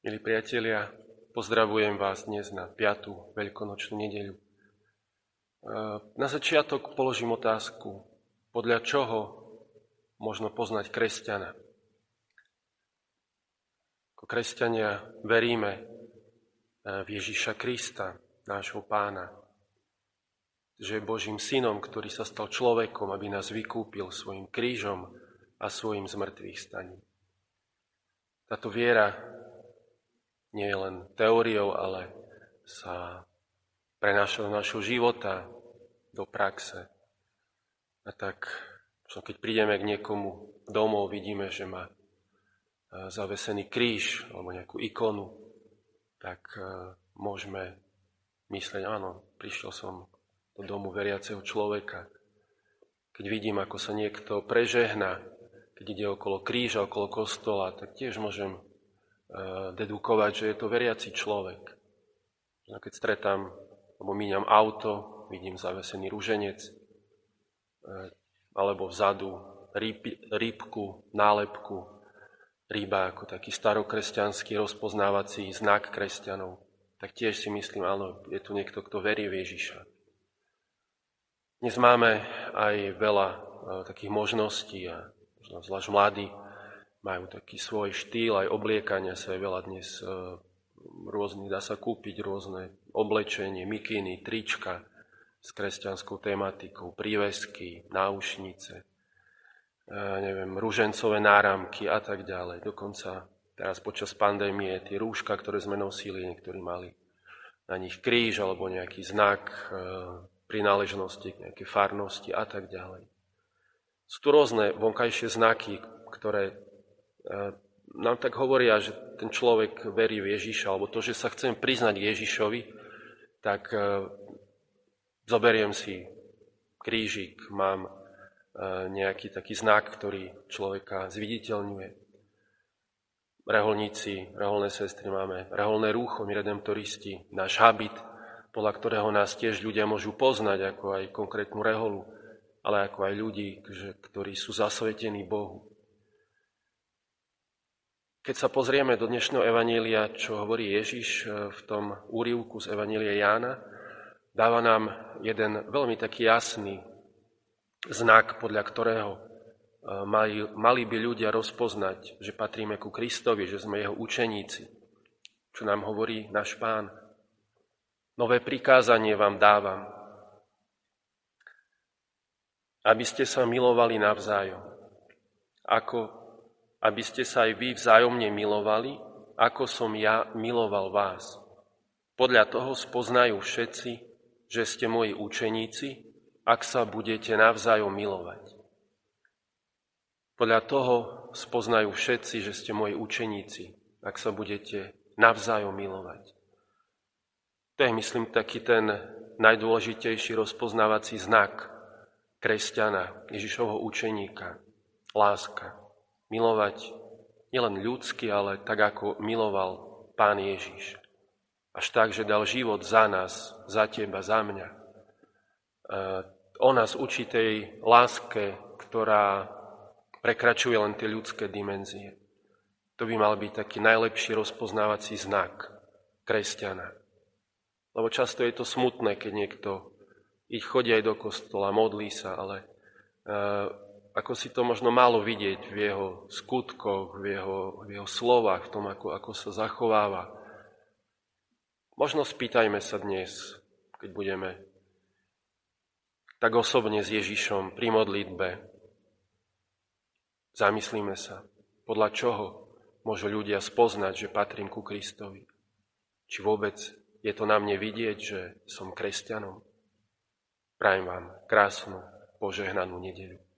Milí priatelia, pozdravujem vás dnes na 5. veľkonočnú nedeľu. E, na začiatok položím otázku, podľa čoho možno poznať kresťana. Ako kresťania veríme e, v Ježiša Krista, nášho pána, že je Božím synom, ktorý sa stal človekom, aby nás vykúpil svojim krížom a svojim zmrtvých staním. Táto viera nie je len teóriou, ale sa prenáša do našho života, do praxe. A tak, keď prídeme k niekomu domov, vidíme, že má e, zavesený kríž alebo nejakú ikonu, tak e, môžeme myslieť, áno, prišiel som do domu veriaceho človeka. Keď vidím, ako sa niekto prežehna, keď ide okolo kríža, okolo kostola, tak tiež môžem dedukovať, že je to veriaci človek. Keď stretám, alebo míňam auto, vidím zavesený rúženec, eh, alebo vzadu rýb, rýbku, nálepku, rýba ako taký starokresťanský rozpoznávací znak kresťanov, tak tiež si myslím, áno, je tu niekto, kto verí v Ježiša. Dnes máme aj veľa eh, takých možností a zvlášť mladí majú taký svoj štýl aj obliekania sa je veľa dnes e, rôznych, dá sa kúpiť rôzne oblečenie, mikiny, trička s kresťanskou tematikou, prívesky, náušnice, e, neviem, ružencové náramky a tak ďalej. Dokonca teraz počas pandémie tie rúška, ktoré sme nosili, niektorí mali na nich kríž alebo nejaký znak e, prináležnosti k nejakej farnosti a tak ďalej. Sú tu rôzne vonkajšie znaky, ktoré nám tak hovoria, že ten človek verí v Ježiša, alebo to, že sa chcem priznať Ježišovi, tak e, zoberiem si krížik, mám e, nejaký taký znak, ktorý človeka zviditeľňuje. Reholníci, reholné sestry máme, reholné rúcho, my redemptoristi, náš habit, podľa ktorého nás tiež ľudia môžu poznať, ako aj konkrétnu reholu, ale ako aj ľudí, ktorí sú zasvetení Bohu. Keď sa pozrieme do dnešného evanília, čo hovorí Ježiš e, v tom úrivku z evanília Jána, dáva nám jeden veľmi taký jasný znak, podľa ktorého e, mali, mali by ľudia rozpoznať, že patríme ku Kristovi, že sme jeho učeníci. Čo nám hovorí náš pán. Nové prikázanie vám dávam, aby ste sa milovali navzájom, ako aby ste sa aj vy vzájomne milovali, ako som ja miloval vás. Podľa toho spoznajú všetci, že ste moji učeníci, ak sa budete navzájom milovať. Podľa toho spoznajú všetci, že ste moji učeníci, ak sa budete navzájom milovať. To je, myslím, taký ten najdôležitejší rozpoznávací znak kresťana, Ježišovho učeníka. Láska milovať nielen ľudsky, ale tak, ako miloval Pán Ježiš. Až tak, že dal život za nás, za teba, za mňa. E, o nás učí tej láske, ktorá prekračuje len tie ľudské dimenzie. To by mal byť taký najlepší rozpoznávací znak kresťana. Lebo často je to smutné, keď niekto ich chodí aj do kostola, modlí sa, ale e, ako si to možno málo vidieť v jeho skutkoch, v jeho, v jeho slovách, v tom, ako, ako sa zachováva. Možno spýtajme sa dnes, keď budeme tak osobne s Ježišom pri modlitbe. Zamyslíme sa, podľa čoho môžu ľudia spoznať, že patrím ku Kristovi. Či vôbec je to na mne vidieť, že som kresťanom. Prajem vám krásnu, požehnanú nedeľu.